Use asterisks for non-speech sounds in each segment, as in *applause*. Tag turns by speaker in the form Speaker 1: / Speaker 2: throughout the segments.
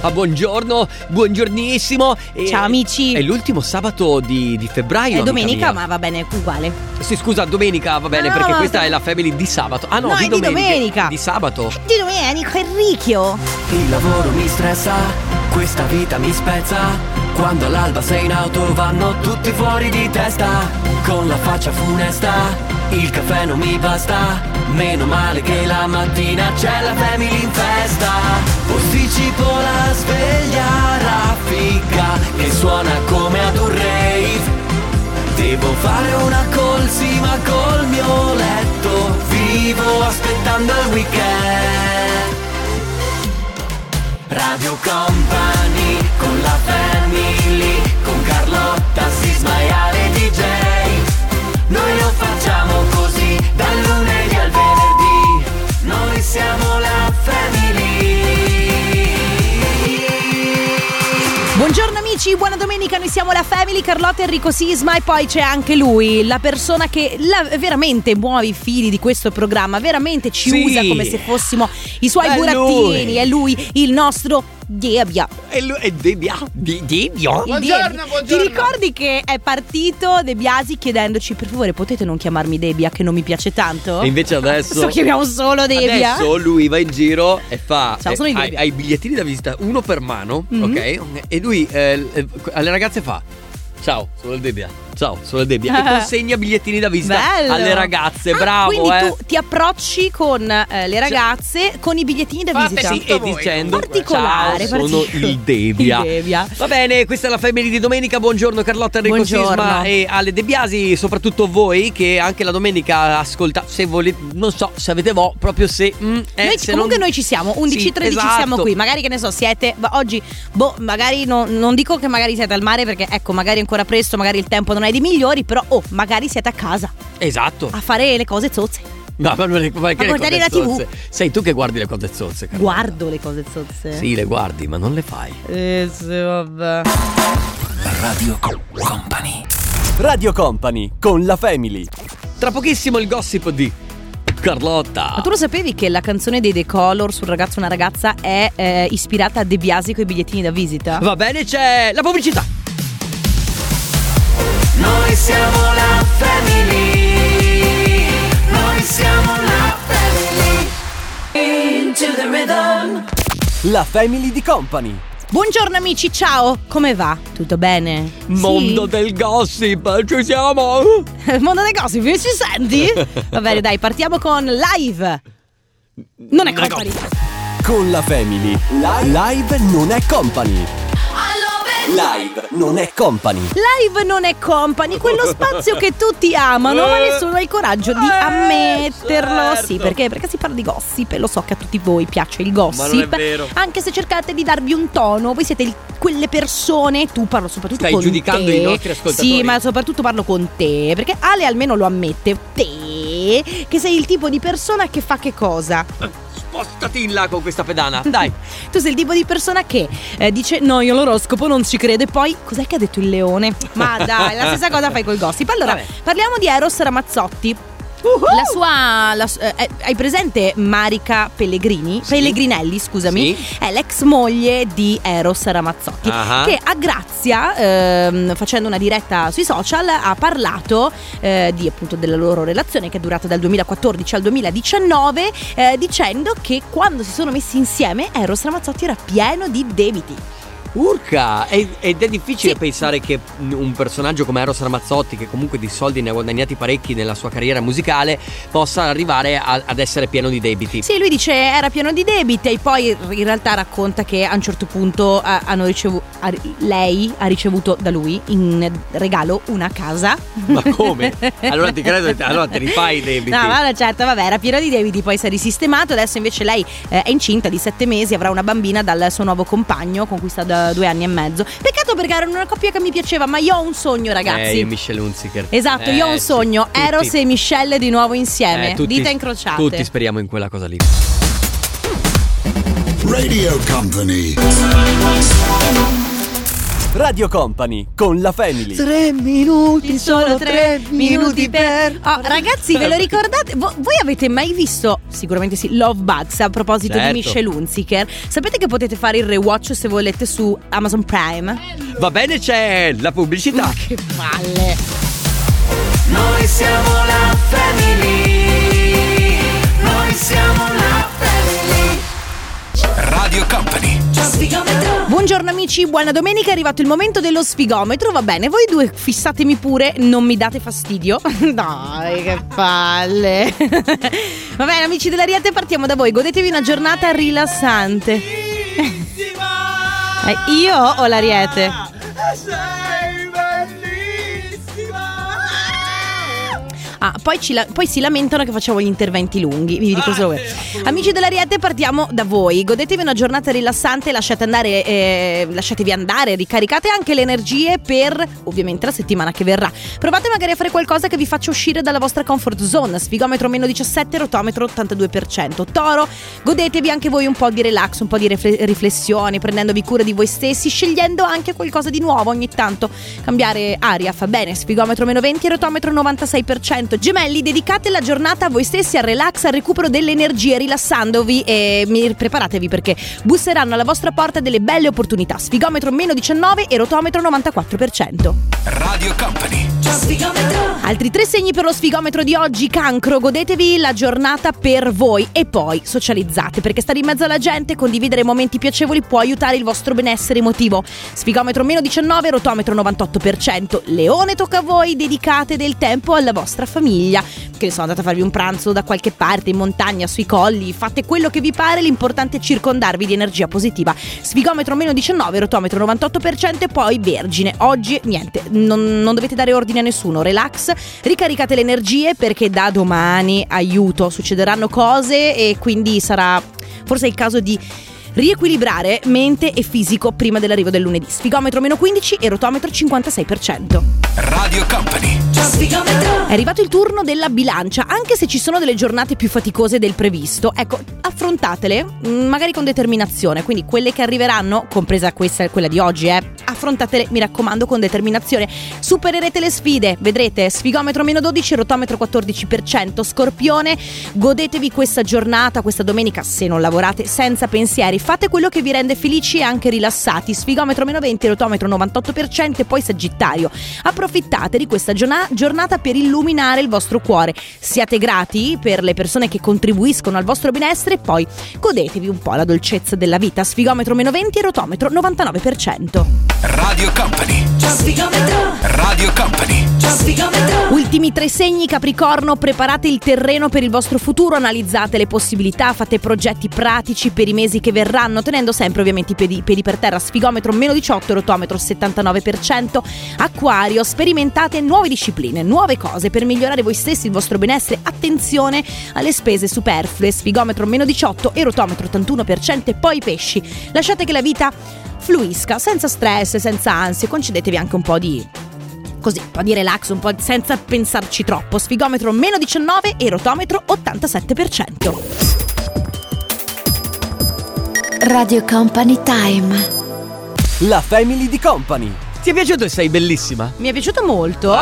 Speaker 1: Ah, buongiorno, buongiornissimo. E-
Speaker 2: Ciao, amici.
Speaker 1: È l'ultimo sabato di, di febbraio.
Speaker 2: È domenica,
Speaker 1: mia.
Speaker 2: ma va bene, uguale.
Speaker 1: Sì, scusa, domenica va bene
Speaker 2: Ah,
Speaker 1: perché questa è la family di sabato. Ah, no,
Speaker 2: No,
Speaker 1: di
Speaker 2: è di
Speaker 1: domenica.
Speaker 2: domenica.
Speaker 1: Di sabato.
Speaker 2: Di domenica, Enrichio.
Speaker 3: Il lavoro mi stressa, questa vita mi spezza. Quando all'alba sei in auto vanno tutti fuori di testa. Con la faccia funesta, il caffè non mi basta. Meno male che la mattina c'è la family in festa. Posticipo la sveglia raffica che suona come ad un rave. Devo fare una colsima col mio letto. Vivo aspettando il weekend. Radio Company con la family Con Carlotta, Sisma e Ale DJ Noi lo facciamo così Dal lunedì al venerdì Noi siamo la family
Speaker 2: amici, buona domenica, noi siamo la Family, Carlotta Enrico Sisma e poi c'è anche lui, la persona che la- veramente muove i fili di questo programma, veramente ci
Speaker 1: Sì.
Speaker 2: usa come se fossimo i suoi
Speaker 1: È
Speaker 2: burattini,
Speaker 1: lui.
Speaker 2: è lui il nostro Diebia.
Speaker 1: E lui è Debbia. Di Debbia?
Speaker 2: Il
Speaker 4: Buongiorno, buongiorno.
Speaker 2: Ti ricordi che è partito De Biasi chiedendoci per favore potete non chiamarmi Debbia che non mi piace tanto?
Speaker 1: E invece adesso. *laughs*
Speaker 2: Lo chiamiamo solo Debbia.
Speaker 1: Adesso lui va in giro e fa.
Speaker 2: Ciao, sono
Speaker 1: eh, ha, i bigliettini da visita, uno per mano,
Speaker 2: Mhm.
Speaker 1: ok? E lui eh, eh, alle ragazze fa: Ciao, sono il Debbia. Ciao, sono il Debbia. E *laughs* consegna bigliettini da visita
Speaker 2: Bello.
Speaker 1: alle ragazze.
Speaker 2: Ah,
Speaker 1: Bravo,
Speaker 2: Quindi
Speaker 1: eh.
Speaker 2: tu ti approcci con eh, le ragazze con i bigliettini da visita.
Speaker 4: sì.
Speaker 1: E
Speaker 4: voi,
Speaker 1: dicendo
Speaker 2: Particolare,
Speaker 1: Ciao, sono
Speaker 2: particolare.
Speaker 1: il Debbia. *laughs*
Speaker 2: Il Debbia.
Speaker 1: Va bene, questa è la Family di domenica. Buongiorno Carlotta Enrico
Speaker 2: Buongiorno.
Speaker 1: Sisma e Ale De Biasi, soprattutto voi che anche la domenica ascoltate, se volete, non so se avete vo, proprio se mm, eh,
Speaker 2: Noi-
Speaker 1: se
Speaker 2: comunque
Speaker 1: non-
Speaker 2: noi ci siamo, 11
Speaker 1: Sì,
Speaker 2: 13
Speaker 1: esatto.
Speaker 2: siamo qui. Magari che ne so, siete oggi boh, magari non, non dico che magari siete al mare perché ecco, magari è ancora presto, magari il tempo non è dei migliori, però oh, magari siete a casa
Speaker 1: Esatto.
Speaker 2: a fare le cose zozze.
Speaker 1: No, ma non le- ma che
Speaker 2: A
Speaker 1: le
Speaker 2: guardare
Speaker 1: cose
Speaker 2: la TV.
Speaker 1: zozze? Sei tu che guardi le cose zozze, Carlotta.
Speaker 2: Guardo le cose zozze.
Speaker 1: Sì, le guardi, ma non le fai.
Speaker 2: Eh, sì, vabbè.
Speaker 3: Radio Company
Speaker 5: Radio Company con la Family.
Speaker 1: Tra pochissimo il gossip di Carlotta.
Speaker 2: Ma tu lo sapevi che la canzone dei The Color sul ragazzo e una ragazza è eh, ispirata a De Biasi con i bigliettini da visita?
Speaker 1: Va bene, c'è la pubblicità.
Speaker 3: Noi siamo la family Noi siamo la family Into the rhythm
Speaker 5: La Family di Company.
Speaker 2: Buongiorno amici, ciao! Come va? Tutto bene?
Speaker 1: Mondo
Speaker 2: Sì?
Speaker 1: del gossip, ci siamo. *laughs*
Speaker 2: Mondo dei gossip, mi ci senti? Va bene, dai, partiamo con live. Non è company.
Speaker 5: Con la Family. Live non è company. Live non è company.
Speaker 2: Live non è company, quello spazio che tutti amano, ma nessuno ha il coraggio di
Speaker 1: Eh,
Speaker 2: ammetterlo.
Speaker 1: certo.
Speaker 2: Sì, perché? Perché si parla di gossip e lo so che a tutti voi piace il gossip.
Speaker 1: Ma non è vero.
Speaker 2: Anche se cercate di darvi un tono, voi siete il- quelle persone, tu parlo soprattutto
Speaker 1: Stai
Speaker 2: con
Speaker 1: giudicando
Speaker 2: te.
Speaker 1: i nostri ascoltatori.
Speaker 2: Sì, ma soprattutto parlo con te, perché Ale almeno lo ammette. Te, che sei il tipo di persona che fa che cosa? *laughs*
Speaker 1: Spostati in là con questa pedana. Dai.
Speaker 2: Tu sei il tipo di persona che eh, dice no, io l'oroscopo non ci crede. Poi, cos'è che ha detto il leone? Ma dai, la stessa *laughs* cosa fai col gossip. Allora,
Speaker 1: Vabbè.
Speaker 2: parliamo di Eros Ramazzotti. La sua. la eh, hai presente Marica Pellegrini? Pellegrinelli, scusami.
Speaker 1: Sì.
Speaker 2: È l'ex moglie di Eros Ramazzotti.
Speaker 1: Ah.
Speaker 2: Che a Grazia, ehm, facendo una diretta sui social, ha parlato eh, di appunto della loro relazione che è durata dal 2014 al 2019, eh, dicendo che quando si sono messi insieme Eros Ramazzotti era pieno di debiti.
Speaker 1: Urca! Ed è difficile
Speaker 2: Sì.
Speaker 1: pensare che un personaggio come Eros Ramazzotti, che comunque di soldi ne ha guadagnati parecchi nella sua carriera musicale, possa arrivare a- ad essere pieno di debiti.
Speaker 2: Sì, lui dice era pieno di debiti e poi in realtà racconta che a un certo punto eh, hanno ricevuto lei ha ricevuto da lui in regalo una casa. *laughs*
Speaker 1: Ma come? *laughs* Allora ti credo, allora te li fai i debiti.
Speaker 2: No, ma certo, vabbè, era pieno di debiti, poi si è risistemato. Adesso invece lei eh, è incinta di sette mesi, avrà una bambina dal suo nuovo compagno, con cui sta da due anni e mezzo. Peccato perché era una coppia che mi piaceva, ma io ho un sogno,
Speaker 1: Eh,
Speaker 2: ragazzi.
Speaker 1: io e Michelle Hunziker.
Speaker 2: Esatto,
Speaker 1: Eh,
Speaker 2: io ho un
Speaker 1: sì,
Speaker 2: sogno.
Speaker 1: tutti.
Speaker 2: Eros e Michelle di nuovo insieme.
Speaker 1: Eh, tutti-
Speaker 2: Dita incrociate.
Speaker 1: Tutti speriamo in quella cosa lì.
Speaker 6: Radio Company.
Speaker 5: Radio Company con la Family.
Speaker 1: Tre minuti,
Speaker 2: Solo tre minuti per. Oh, ragazzi, ve lo ricordate? Vo- voi avete mai visto? Sicuramente sì. Love Bugs a proposito
Speaker 1: Certo.
Speaker 2: di Michelle Hunziker. Sapete che potete fare il rewatch se volete su Amazon Prime?
Speaker 1: Va bene, c'è la pubblicità.
Speaker 2: Che palle!
Speaker 3: Noi siamo la family. Noi siamo la family. Radio Company.
Speaker 2: Buongiorno amici, buona domenica, è arrivato il momento dello sfigometro, va bene, voi due fissatemi pure, non mi date fastidio. *laughs* Dai, che palle. *laughs* va bene amici dell'Ariete, partiamo da voi, godetevi una giornata rilassante. Eh, io o l'Ariete? Ah, poi, la- poi si lamentano che facciamo gli interventi lunghi. Vi dico solo questo. Amici dell'Ariete, partiamo da voi. Godetevi una giornata rilassante, lasciate andare, eh, lasciatevi andare, ricaricate anche le energie per ovviamente la settimana che verrà. Provate magari a fare qualcosa che vi faccia uscire dalla vostra comfort zone. Sfigometro meno 17, rotometro 82%. Toro, godetevi anche voi un po' di relax, un po' di rifle- riflessioni, prendendovi cura di voi stessi, scegliendo anche qualcosa di nuovo ogni tanto. Cambiare aria fa bene. Sfigometro meno 20, rotometro 96%. Gemelli, dedicate la giornata a voi stessi, al relax, al recupero delle energie, rilassandovi e preparatevi perché busseranno alla vostra porta delle belle opportunità. Sfigometro meno 19 e rotometro 94%.
Speaker 3: Radio Company.
Speaker 2: Altri tre segni per lo sfigometro di oggi, cancro, godetevi la giornata per voi e poi socializzate perché stare in mezzo alla gente condividere momenti piacevoli può aiutare il vostro benessere emotivo. Sfigometro meno 19, rotometro 98%. Leone tocca a voi, dedicate del tempo alla vostra famiglia. Che ne so, andate a farvi un pranzo da qualche parte, in montagna, sui colli, fate quello che vi pare, l'importante è circondarvi di energia positiva. Sfigometro meno 19, rotometro 98% e poi vergine. Oggi niente, non, non dovete dare ordine a nessuno, relax, ricaricate le energie perché da domani, aiuto, succederanno cose e quindi sarà forse il caso di riequilibrare mente e fisico prima dell'arrivo del lunedì. Sfigometro meno 15 e rotometro 56%.
Speaker 3: Radio Company.
Speaker 2: È arrivato il turno della bilancia, anche se ci sono delle giornate più faticose del previsto. Ecco, affrontatele, mm, magari con determinazione. Quindi quelle che arriveranno, compresa questa quella di oggi, eh, affrontatele, mi raccomando, con determinazione. Supererete le sfide, vedrete, sfigometro meno 12, rotometro 14%. Scorpione, godetevi questa giornata, questa domenica, se non lavorate, senza pensieri. Fate quello che vi rende felici e anche rilassati. Sfigometro meno 20, rotometro 98% e poi Sagittario. Approfittate di questa giorna- giornata per illuminare il vostro cuore. Siate grati per le persone che contribuiscono al vostro benessere e poi godetevi un po' la dolcezza della vita. Sfigometro meno 20 e rotometro 99%.
Speaker 3: Radio Company. Radio Company.
Speaker 2: Ultimi tre segni Capricorno, preparate il terreno per il vostro futuro, analizzate le possibilità, fate progetti pratici per i mesi che verranno, tenendo sempre ovviamente i piedi, piedi per terra, sfigometro meno 18, rotometro 79%, Acquario, sperimentate nuove discipline, nuove cose per migliorare voi stessi, il vostro benessere, attenzione alle spese superflue, sfigometro meno 18 e rotometro 81% e poi pesci, lasciate che la vita fluisca, senza stress, senza ansie, concedetevi anche un po' di così, un po' di relax, un po' senza pensarci troppo. Sfigometro meno 19 e rotometro 87%.
Speaker 4: Radio Company Time.
Speaker 5: La Family di Company.
Speaker 1: Ti è piaciuto e sei bellissima?
Speaker 2: Mi è piaciuto molto,
Speaker 1: Eh,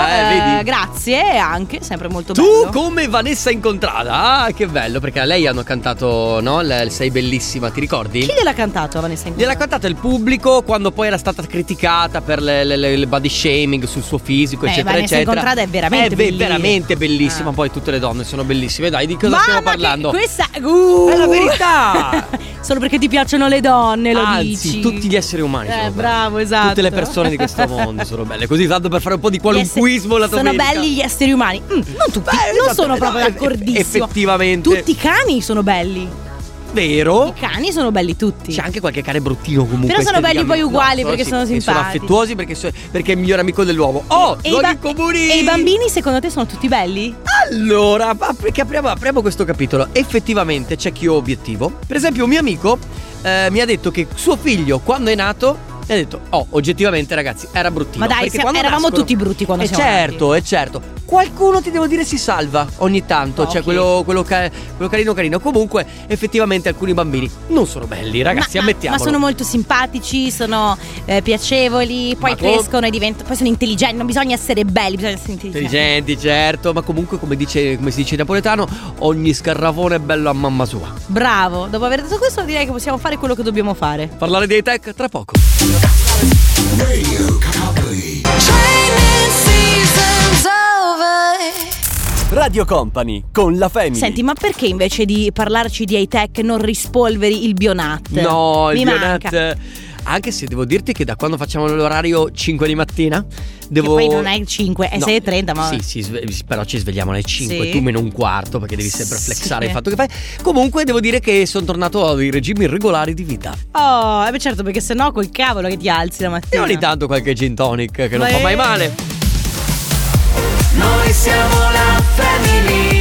Speaker 1: vedi?
Speaker 2: grazie anche sempre molto
Speaker 1: Tu
Speaker 2: bello.
Speaker 1: come Vanessa Incontrada. Ah, che bello, perché a lei hanno cantato, no? il Sei bellissima, ti ricordi?
Speaker 2: Chi gliel'ha cantato Vanessa Incontrada?
Speaker 1: Gliel'ha cantata il pubblico quando poi era stata criticata per le body shaming sul suo fisico,
Speaker 2: Eh,
Speaker 1: eccetera,
Speaker 2: Vanessa
Speaker 1: eccetera.
Speaker 2: Incontrada è veramente
Speaker 1: È be-
Speaker 2: bellissima.
Speaker 1: veramente bellissima.
Speaker 2: Ah.
Speaker 1: Poi tutte le donne sono bellissime. Dai, di cosa
Speaker 2: Mamma
Speaker 1: stiamo parlando?
Speaker 2: questa uh!
Speaker 1: È la verità! *laughs*
Speaker 2: Solo perché ti piacciono le donne, lo
Speaker 1: Anzi,
Speaker 2: dici.
Speaker 1: tutti gli esseri umani
Speaker 2: Eh,
Speaker 1: sono belli.
Speaker 2: bravo, esatto.
Speaker 1: Tutte le persone di questo mondo sono belle. Così tanto per fare un po' di qualunquismo la
Speaker 2: Sono
Speaker 1: domenica.
Speaker 2: belli gli esseri umani. Mm, non tutti,
Speaker 1: Beh,
Speaker 2: non
Speaker 1: esatto,
Speaker 2: sono
Speaker 1: no,
Speaker 2: proprio
Speaker 1: eff-
Speaker 2: d'accordissimo.
Speaker 1: effettivamente.
Speaker 2: Tutti i cani sono belli.
Speaker 1: Vero?
Speaker 2: I cani sono belli tutti.
Speaker 1: C'è anche qualche cane bruttino comunque.
Speaker 2: Però sono belli poi uguali
Speaker 1: No,
Speaker 2: perché sono
Speaker 1: Sono
Speaker 2: simpatici.
Speaker 1: affettuosi perché, so- perché è il migliore amico dell'uomo. Oh,
Speaker 2: E i,
Speaker 1: luoghi
Speaker 2: ba-
Speaker 1: comuni!
Speaker 2: e i bambini secondo te sono tutti belli?
Speaker 1: Allora, perché apriamo, apriamo questo capitolo. Effettivamente c'è chi ha obiettivo. Per esempio, un mio amico eh, mi ha detto che suo figlio, quando è nato, mi ha detto: Oh, oggettivamente, ragazzi, era bruttino.
Speaker 2: Ma dai, siamo- eravamo
Speaker 1: nascono-
Speaker 2: tutti brutti quando
Speaker 1: Eh
Speaker 2: siamo
Speaker 1: certo, è certo. qualcuno ti devo dire si salva ogni tanto,
Speaker 2: Pochi.
Speaker 1: cioè quello, quello, ca- quello carino carino. Comunque, effettivamente alcuni bambini non sono belli, ragazzi,
Speaker 2: ma, ma-
Speaker 1: ammettiamolo.
Speaker 2: ma sono molto simpatici, sono eh, piacevoli, poi
Speaker 1: Ma com-
Speaker 2: crescono e diventano. Poi sono intelligenti. Non bisogna essere belli, bisogna essere intelligenti.
Speaker 1: Intelligenti, certo, ma comunque come, dice, come si dice in napoletano, ogni scarravone è bello a mamma sua.
Speaker 2: Bravo, dopo aver detto questo, direi che possiamo fare quello che dobbiamo fare.
Speaker 1: Parlare dei tech tra poco.
Speaker 5: Radio Company con la Family.
Speaker 2: Senti, ma perché invece di parlarci di high-tech non rispolveri il Bionat?
Speaker 1: No, il
Speaker 2: Mi manca.
Speaker 1: Bionat. Anche se devo dirti che da quando facciamo l'orario 5 di mattina, devo.
Speaker 2: Che poi non è il 5, è
Speaker 1: No,
Speaker 2: 6.30, ma.
Speaker 1: Sì, sì, però ci svegliamo alle 5,
Speaker 2: Sì.
Speaker 1: tu meno un quarto, perché devi sempre
Speaker 2: Sì.
Speaker 1: flexare il fatto che fai. Comunque devo dire che sono tornato ai regimi regolari di vita.
Speaker 2: Oh, eh beh, certo, perché sennò col cavolo che ti alzi la
Speaker 1: E
Speaker 2: mattina.
Speaker 1: ogni tanto qualche gin tonic che non fa mai male.
Speaker 3: Noi siamo la family.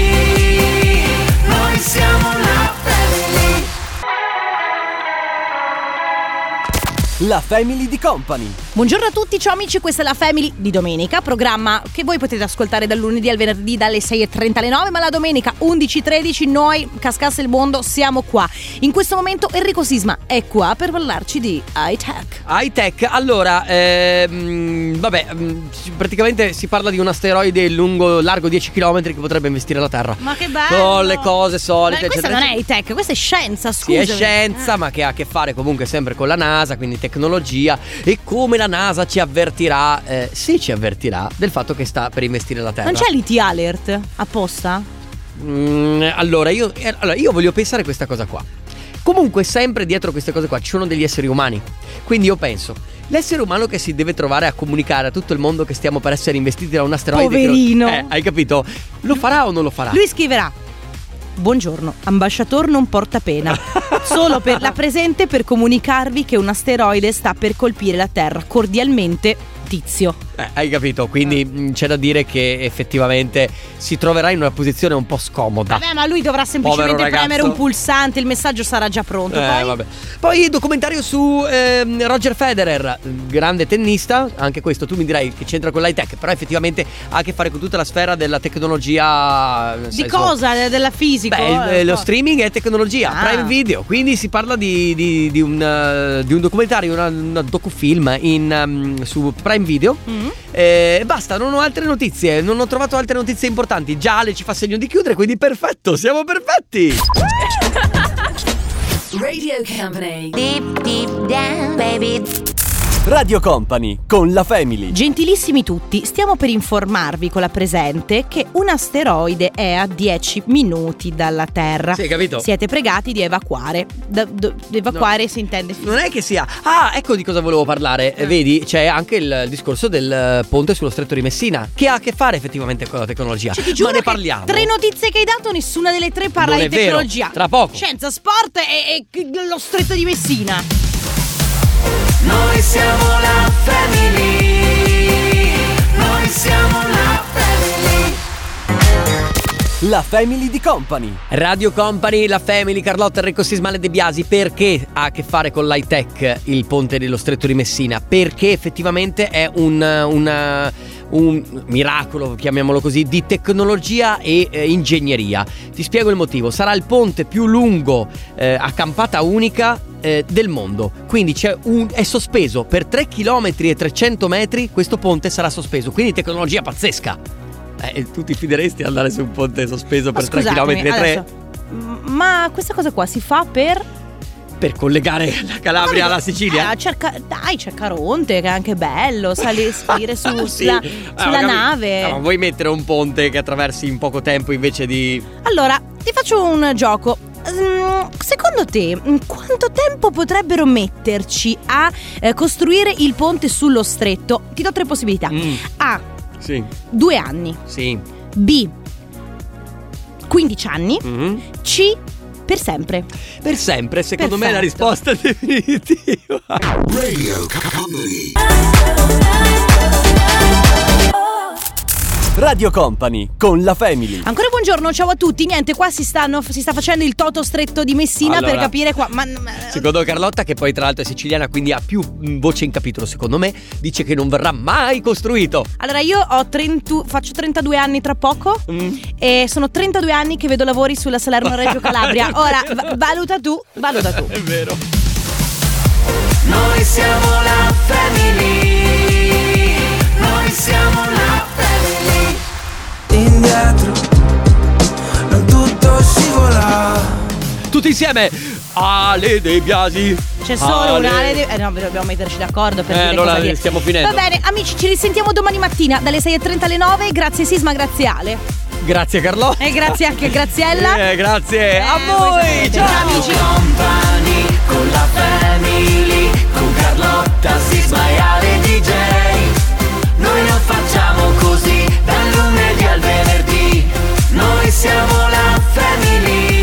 Speaker 3: La Family
Speaker 5: di Company.
Speaker 2: Buongiorno a tutti, ciao amici, questa è la Family di domenica, programma che voi potete ascoltare dal lunedì al venerdì dalle 6.30 alle 9, ma la domenica 11.13 noi, Cascasse il Mondo, siamo qua. In questo momento Enrico Sisma è qua per parlarci di high tech.
Speaker 1: High tech, allora, ehm, vabbè, mm, praticamente si parla di un asteroide lungo, largo 10 km che potrebbe investire la Terra.
Speaker 2: Ma che bello!
Speaker 1: Con le cose solite,
Speaker 2: Ma questa
Speaker 1: eccetera,
Speaker 2: non è high tech, questa è scienza,
Speaker 1: Sì,
Speaker 2: scusa.
Speaker 1: è scienza, ma che ha a che fare comunque sempre con la NASA, quindi tecnologia. E come la NASA ci avvertirà, eh, sì, ci avvertirà del fatto che sta per investire la Terra.
Speaker 2: Non c'è l'IT alert apposta?
Speaker 1: Mm, allora, io, eh, allora, io voglio pensare questa cosa qua. Comunque, sempre dietro queste cose qua ci sono degli esseri umani. Quindi io penso, l'essere umano che si deve trovare a comunicare a tutto il mondo che stiamo per essere investiti da un asteroide.
Speaker 2: Poverino.
Speaker 1: eh, hai capito? Lo farà o non lo farà?
Speaker 2: Lui scriverà. Buongiorno, ambasciator non porta pena. *laughs* Solo per la presente per comunicarvi che un asteroide sta per colpire la Terra. Cordialmente, Tizio.
Speaker 1: Eh, hai capito? Quindi mh, c'è da dire che effettivamente si troverà in una posizione un po' scomoda.
Speaker 2: Vabbè, ma lui dovrà semplicemente premere un pulsante, il messaggio sarà già pronto.
Speaker 1: Eh,
Speaker 2: Poi-
Speaker 1: vabbè. Poi documentario su ehm, Roger Federer, grande tennista, anche questo tu mi dirai che c'entra con l'high tech, però effettivamente ha a che fare con tutta la sfera della tecnologia. nel
Speaker 2: Di
Speaker 1: senso-
Speaker 2: cosa? Della fisica?
Speaker 1: Beh, il- lo streaming è tecnologia,
Speaker 2: Ah.
Speaker 1: Prime Video, quindi si parla di, di- di un, eh, di un documentario, una, una docufilm in, ehm, su Prime Video.
Speaker 2: Mm.
Speaker 1: Eh, basta, non ho altre notizie, non ho trovato altre notizie importanti. Già Ale ci fa segno di chiudere, quindi perfetto, siamo perfetti.
Speaker 4: Radio Company. Deep, deep down, baby.
Speaker 5: Radio Company con la Family.
Speaker 2: Gentilissimi tutti, stiamo per informarvi con la presente che un asteroide è a 10 minuti dalla Terra.
Speaker 1: Sì, capito?
Speaker 2: Siete pregati di evacuare. Da- do- evacuare si intende
Speaker 1: Non è che sia. Ah, ecco di cosa volevo parlare. Eh, Vedi, c'è anche il discorso del eh, ponte sullo stretto di Messina, che ha a che fare effettivamente con la tecnologia.
Speaker 2: Cioè, ti giuro
Speaker 1: Ma ne parliamo.
Speaker 2: Tre notizie che hai dato, nessuna delle tre parla
Speaker 1: Non
Speaker 2: di
Speaker 1: è vero,
Speaker 2: tecnologia.
Speaker 1: tra poco.
Speaker 2: Scienza, sport e, e lo stretto di Messina.
Speaker 3: Noi siamo la family. Noi siamo la family.
Speaker 5: La Family di Company.
Speaker 1: Radio Company, la Family, Carlotta, Enrico Sismale De Biasi, perché ha a che fare con l'high tech il ponte dello stretto di Messina? Perché effettivamente è un, una- un miracolo, chiamiamolo così, di tecnologia e eh, ingegneria. Ti spiego il motivo. Sarà il ponte più lungo eh, a campata unica eh, del mondo. Quindi c'è un, è sospeso per 3 km e 300 metri. Questo ponte sarà sospeso. Quindi tecnologia pazzesca. Eh, tu ti fideresti ad andare su un ponte sospeso per 3 km e 3
Speaker 2: adesso, m- Ma questa cosa qua si fa per.
Speaker 1: Per collegare la Calabria alla Sicilia?
Speaker 2: Eh, cerca- dai, c'è Caronte, che è anche bello. Sali, *laughs* salire su,
Speaker 1: Ah, sì.
Speaker 2: sulla,
Speaker 1: Ah,
Speaker 2: sulla
Speaker 1: capito.
Speaker 2: nave.
Speaker 1: Ah, ma vuoi mettere un ponte che attraversi in poco tempo invece di.
Speaker 2: Allora, ti faccio un gioco. Mm, Secondo te, mm, quanto tempo potrebbero metterci a eh, costruire il ponte sullo stretto? Ti do tre possibilità.
Speaker 1: Mm,
Speaker 2: A.
Speaker 1: sì,
Speaker 2: Due anni.
Speaker 1: sì.
Speaker 2: B. 15 anni.
Speaker 1: Mhm.
Speaker 2: C. Per sempre.
Speaker 1: Per sempre, secondo me è la
Speaker 2: Perfetto.
Speaker 1: risposta *laughs* definitiva.
Speaker 5: Radio Company con la Family.
Speaker 2: Ancora buongiorno, ciao a tutti. Niente, qua si, stanno, si sta facendo il toto stretto di Messina
Speaker 1: Allora,
Speaker 2: per capire qua. Ma, ma-
Speaker 1: Secondo Carlotta, che poi tra l'altro è siciliana, quindi ha più mm, voce in capitolo, secondo me, dice che non verrà mai costruito.
Speaker 2: Allora, io ho 30 faccio 32 anni tra poco
Speaker 1: Mm.
Speaker 2: e sono 32 anni che vedo lavori sulla Salerno Reggio Calabria. *laughs* Ora, va- valuta tu, valuta tu.
Speaker 1: È vero.
Speaker 3: Noi siamo la family. Noi siamo la family
Speaker 6: indietro, non tutto scivola.
Speaker 1: Tutti insieme, Ale De Biasi.
Speaker 2: C'è solo
Speaker 1: Ale.
Speaker 2: un Ale Eh no, dobbiamo metterci d'accordo per
Speaker 1: eh, allora
Speaker 2: dire.
Speaker 1: stiamo finendo.
Speaker 2: Va bene, amici, ci risentiamo domani mattina dalle 6.30 alle 9. Grazie Sisma, grazie Ale.
Speaker 1: Grazie Carlotta.
Speaker 2: E grazie anche a Graziella.
Speaker 1: Eh, grazie
Speaker 2: eh, a
Speaker 1: voi. Ciao.
Speaker 2: Ciao amici.
Speaker 3: Company con la family,
Speaker 1: con Carlotta, Sisma e Ale DJ. Noi non facciamo siamo la famiglia.